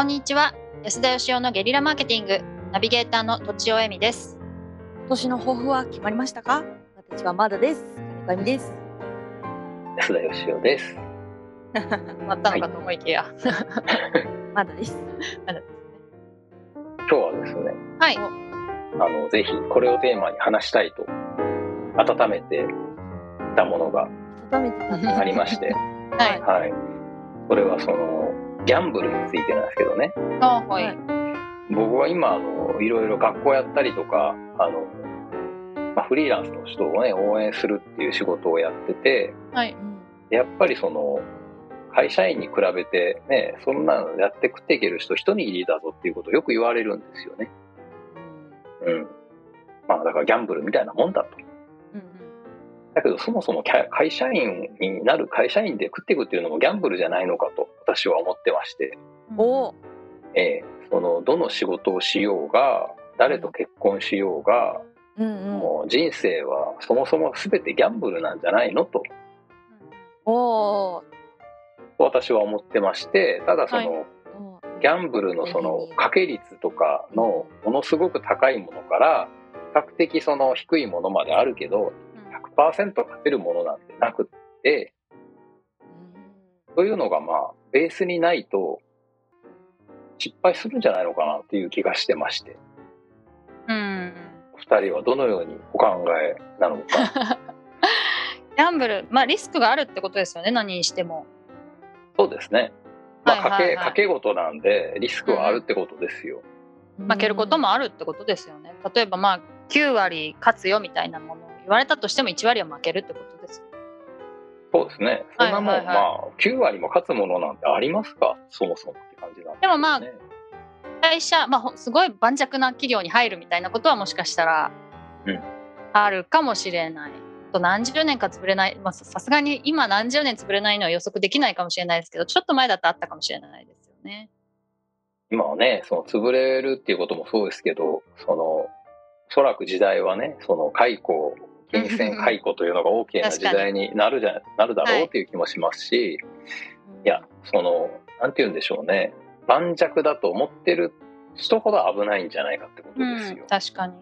こんにちは。安田義雄のゲリラマーケティング。ナビゲーターのとちおえみです。今年の抱負は決まりましたか？私はまだです。金上です。安田義雄です。まったのかと思いきや、まだです。まだですね。今日はですね、はい。あの、ぜひこれをテーマに話したいと、温めてたものが温めてたんですありまして、はい。はい。それはその、ギャンブルについてなんですけどね。あはい、はい僕は今、あの、いろいろ学校やったりとか、あの、まあ、フリーランスの人をね、応援するっていう仕事をやってて、はいうんやっぱりその、会社員に比べてね、そんなのやって食っていける人一握りだぞっていうことをよく言われるんですよね。うん。まあだからギャンブルみたいなもんだと。うんだけどそもそも会社員になる会社員で食っていくっていうのもギャンブルじゃないのかと私は思ってまして、うんお。ーええそのどの仕事をしようが、誰と結婚しようが、うんうん。もう人生はそもそも全てギャンブルなんじゃないのと。私は思ってまして、ただその、はい。ギャンブルのその掛け率とかのものすごく高いものから比較的その低いものまであるけど100%勝てるものなんてなくってそういうのがまあベースにないと失敗するんじゃないのかなっていう気がしてまして。うん。お二人はどのようにお考えなのか。ギャンブルまあリスクがあるってことですよね何にしても。そうですね、まあ、はいはいはい。賭け賭け事なんでリスクはあるってことですよ、負けることもあるってことですよね。例えばまあ9割勝つよみたいなものを言われたとしても1割は負けるってことですそうですね。そんなもん、はい。はいはいまあ9割も勝つものなんてありますか？そもそもって感じなんでね。でもまあ会社、まあほ、すごい盤石な企業に入るみたいなことはもしかしたらうん。あるかもしれない。と何十年か潰れない、まあ、ささすがに今何十年潰れないのは予測できないかもしれないですけどちょっと前だとあったかもしれないですよね。今はね、その潰れるっていうこともそうですけど、その、おそらく時代はね、その解雇、金銭解雇というのが OK な時代になるじゃ、なるだろうっていう気もしますし、いや、その、なんて言うんでしょうね、盤石だと思ってる人ほど危ないんじゃないかってことですよ。確かに。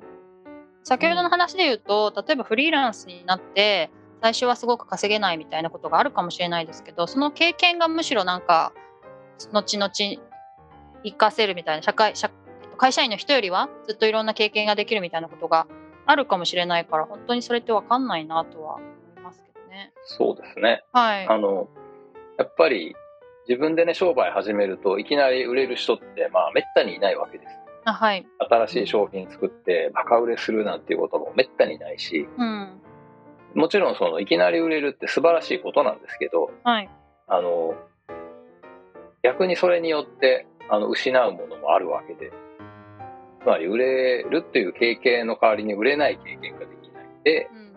先ほどの話で言うと例えばフリーランスになって最初はすごく稼げないみたいなことがあるかもしれないですけどその経験がむしろなんか後々活かせるみたいな社会社会社員の人よりはずっといろんな経験ができるみたいなことがあるかもしれないから本当にそれって分かんないなとは思いますけどね。そうですね。はい、あの、やっぱり自分でね、商売始めるといきなり売れる人って、まあ、めったにいないわけです。あはい新しい商品作ってバカ売れするなんていうこともめったにないし、うんもちろんそのいきなり売れるって素晴らしいことなんですけど、はいあの、逆にそれによってあの失うものもあるわけで、つまり売れるっていう経験の代わりに売れない経験ができないんで、うん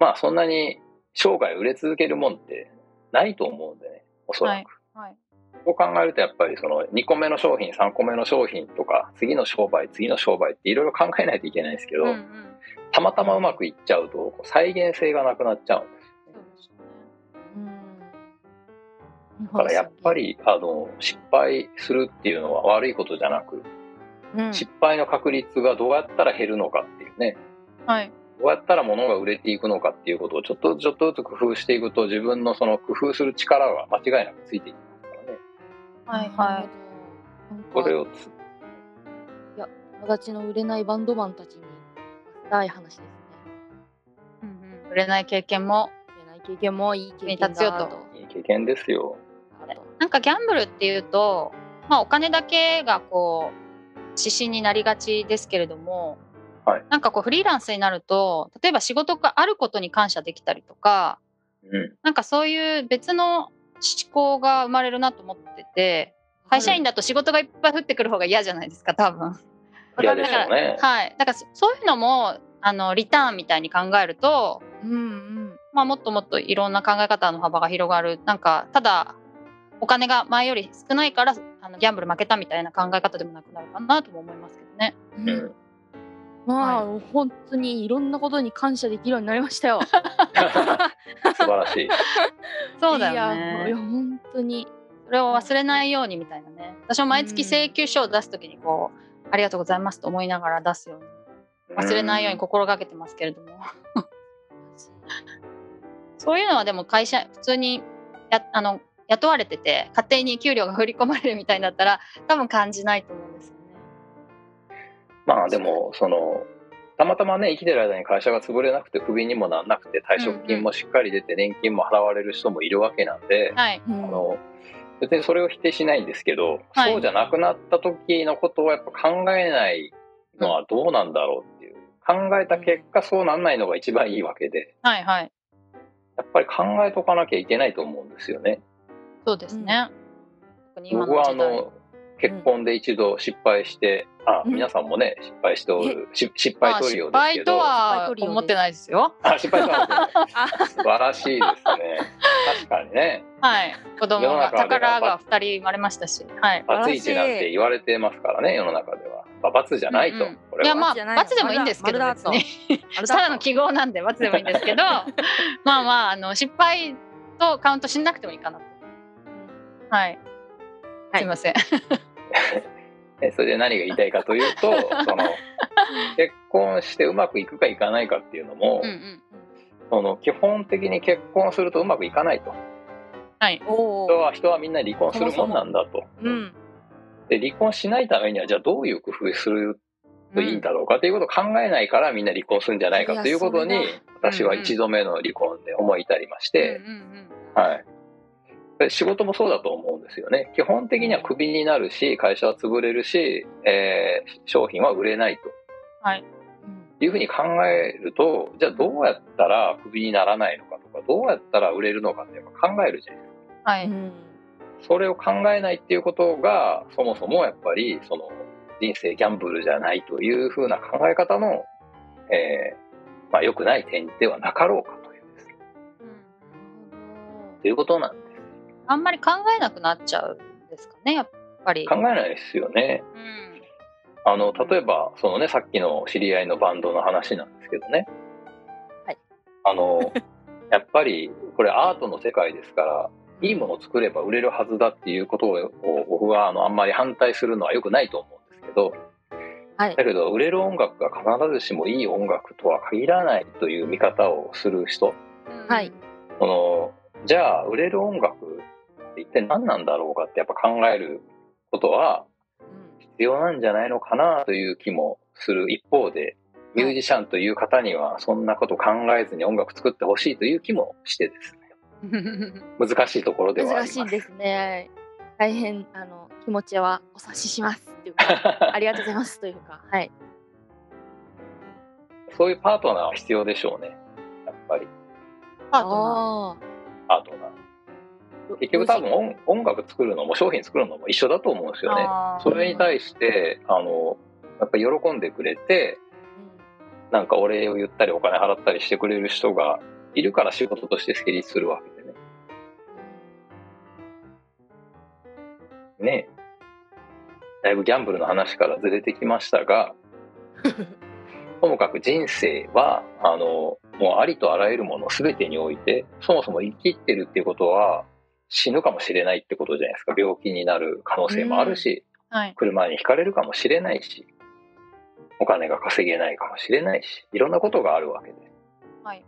まあそんなに生涯売れ続けるもんってないと思うんでね、おそらく。はいそう考えるとやっぱりその2個目の商品、3個目の商品とか、次の商売、次の商売っていろいろ考えないといけないんですけど、うんうんたまたまうまくいっちゃうと再現性がなくなっちゃうんです。だからやっぱりあの失敗するっていうのは悪いことじゃなく、うん。失敗の確率がどうやったら減るのかっていうね、はい。どうやったら物が売れていくのかっていうことをちょっとずつちょっとずつ工夫していくと自分のその工夫する力が間違いなくついていきますからね。はいはい。これををつ友達の売れないバンドマンたちにしたい話ですね。うんうん。売れない経験も売れない経験もいい経験だと。いい経験ですよ。なんかギャンブルっていうと、まあ、お金だけがこう指針になりがちですけれども、はいなんかこうフリーランスになると例えば仕事があることに感謝できたりとかうん。なんかそういう別の思考が生まれるなと思ってて会社員だと仕事がいっぱい降ってくる方が嫌じゃないですか多分。嫌ですよね。はい、だからそそういうのもあのリターンみたいに考えると、うんうんまあ、もっともっといろんな考え方の幅が広がるなんかただお金が前より少ないからあのギャンブル負けたみたいな考え方でもなくなるかなとも思いますけどね。うんうんまあ、本当にいろんなことに感謝できるようになりましたよ。素晴らしい。そうだよいやいやね。本当にそれを忘れないようにみたいなね私も毎月請求書を出す時にこうありがとうございますと思いながら出すように忘れないように心がけてますけれども そういうのはでも会社普通にやあの雇われてて家庭に給料が振り込まれるみたいだったら多分感じないと思うんですよね。まあでもそのたまたまね生きてる間に会社が潰れなくてクビにもなんなくて退職金もしっかり出て年金も払われる人もいるわけなんで、はい、うんあの別にそれを否定しないんですけど、はいそうじゃなくなった時のことをやっぱ考えないのはどうなんだろうっていう考えた結果そうなんないのが一番いいわけではいはいやっぱり考えとかなきゃいけないと思うんですよね。そうですね。特に今僕はあの結婚で一度失敗して、あうん。皆さんもね失敗しておるし失敗まあトリオですけど、は失敗トリオです。思ってないですよ。あ失敗したんです。ね あ素晴らしいですね。確かにね。はい。子供が宝が二人生まれましたし。はい。バツイチなんて言われてますからね世の中では、まあ、罰じゃないと、うんうん。これは。いやまあ罰でもいいんですけど別に。丸ただの記号なんで罰でもいいんですけど、ま あまああの失敗とカウントしなくてもいいかなと。はい。はいすみません。えそれで何が言いたいかというと その結婚してうまくいくかいかないかっていうのも、うんうん。その基本的に結婚するとうまくいかないとはい。人は人はみんな離婚するもんなんだと。うん。で離婚しないためにはじゃあどういう工夫するといいんだろうかということを考えないからみんな離婚するんじゃないかということに私は一度目の離婚で思い至りまして、うんうんうんはい、で仕事もそうだと思うんですよね基本的にはクビになるし会社は潰れるし、えー商品は売れないとはい。いうふうに考えるとじゃあどうやったらクビにならないのかとかどうやったら売れるのかってやっぱ考えるじゃないですかはい。うん。それを考えないっていうことがそもそもやっぱりその人生ギャンブルじゃないというふうな考え方の、えーまあ、良くない点ではなかろうかというですねということなんですあんまり考えなくなっちゃうんですかね、やっぱり。考えないですよねうん。あの例えばそのねさっきの知り合いのバンドの話なんですけどね、はい、あの やっぱりこれアートの世界ですからいいものを作れば売れるはずだっていうことを僕はあのあんまり反対するのは良くないと思うんですけどはいだ。けど売れる音楽が必ずしもいい音楽とは限らないという見方をする人はいそのじゃあ売れる音楽って一体何なんだろうかってやっぱ考えることは必要なんじゃないのかなという気もする。一方でミュージシャンという方にはそんなこと考えずに音楽作ってほしいという気もしてですね。難しいところではあります。難しいですね。大変あの気持ちはお察ししますっていうか、ありがとうございますというか、はい。そういうパートナーは必要でしょうねやっぱり。パートナあパートナー結局多分音音楽作るのも商品作るのも一緒だと思うんですよね。それに対してあのやっぱり喜んでくれてなんかお礼を言ったりお金払ったりしてくれる人がいるから仕事として成立するわけでね。ねだいぶギャンブルの話からずれてきましたが、ともかく人生は、あの、もうありとあらゆるもの全てにおいて、そもそも生きってるっていうことは死ぬかもしれないってことじゃないですか。病気になる可能性もあるし、はい。車にひかれるかもしれないし、お金が稼げないかもしれないし、いろんなことがあるわけで。はい。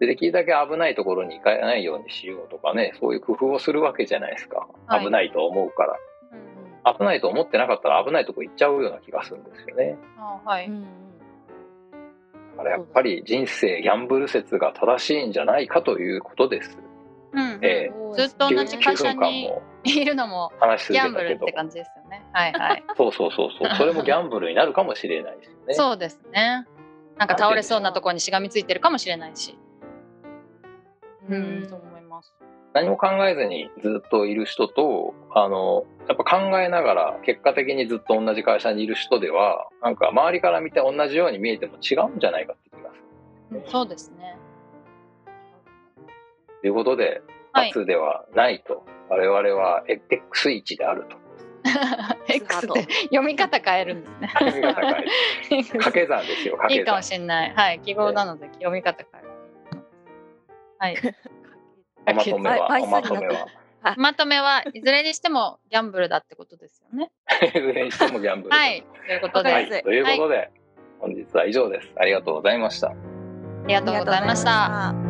で、できるだけ危ないところに行かないようにしようとかね、そういう工夫をするわけじゃないですか。はい危ないと思うから。うん危ないと思ってなかったら危ないとこ行っちゃうような気がするんですよね。あはい。うんだからやっぱり人生ギャンブル説が正しいんじゃないかということです。うんえずっと同じ会社9分間にもいるのも話しギャ続けたけどンブルって。感じですよね。はいはい。そうそうそうそう。それもギャンブルになるかもしれないですよね。そうですね。なんか倒れそうなところにしがみついてるかもしれないし。ううんん、そう思います。何も考えずにずっといる人とあのやっぱ考えながら結果的にずっと同じ会社にいる人ではなんか周りから見て同じように見えても違うんじゃないかって気がする。そうですね。ということではい。×ではないと、我々は X1 であると。X って読み方変えるんですね。読み方変える掛け算ですよ掛け算いいかも。しれない。はい。記号なので読み方変える。はい。おまとめは まとめはまとめはいずれにしてもギャンブルだってことですよね。いずれにしてもギャンブル。はい。ということで、はいということで、本日は以上です。ありがとうございました。ありがとうございました。